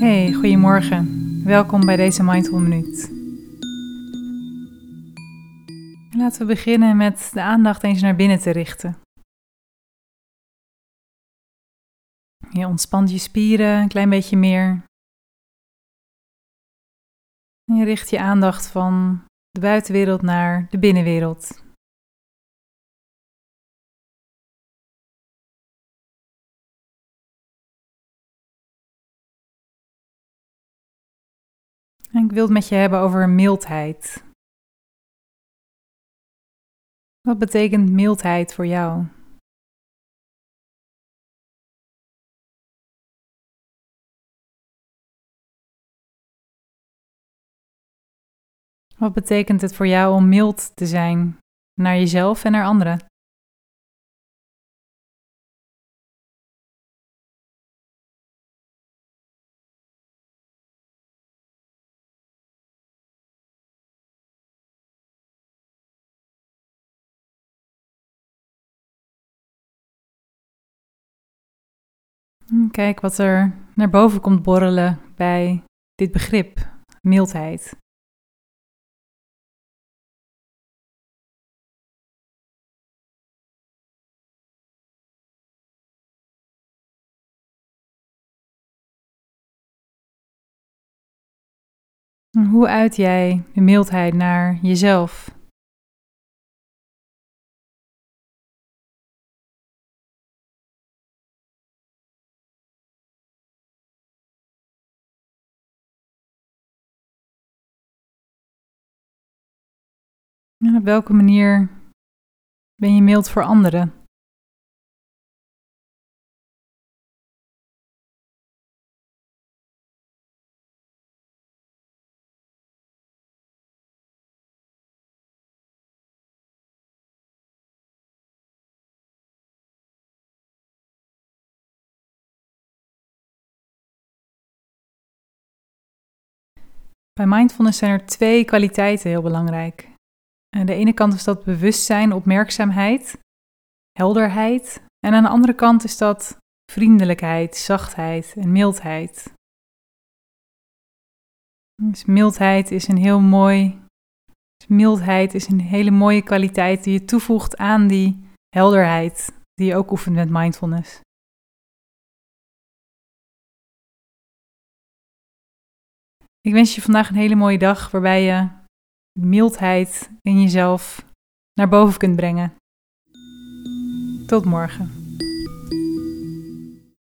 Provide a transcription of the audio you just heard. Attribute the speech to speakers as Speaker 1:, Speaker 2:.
Speaker 1: Hey, goedemorgen. Welkom bij deze Mindful Minuut. Laten we beginnen met de aandacht eens naar binnen te richten. Je ontspant je spieren een klein beetje meer. Je richt je aandacht van de buitenwereld naar de binnenwereld. En ik wil het met je hebben over mildheid. Wat betekent mildheid voor jou? Wat betekent het voor jou om mild te zijn naar jezelf en naar anderen? Kijk wat er naar boven komt borrelen bij dit begrip, mildheid. Hoe uit jij de mildheid naar jezelf? Op welke manier ben je mild voor anderen? Bij mindfulness zijn er twee kwaliteiten heel belangrijk. Aan de ene kant is dat bewustzijn, opmerkzaamheid, helderheid. En aan de andere kant is dat vriendelijkheid, zachtheid en mildheid. Dus mildheid is een heel mooi. Dus mildheid is een hele mooie kwaliteit die je toevoegt aan die helderheid die je ook oefent met mindfulness. Ik wens je vandaag een hele mooie dag waarbij je mildheid in jezelf naar boven kunt brengen. Tot morgen.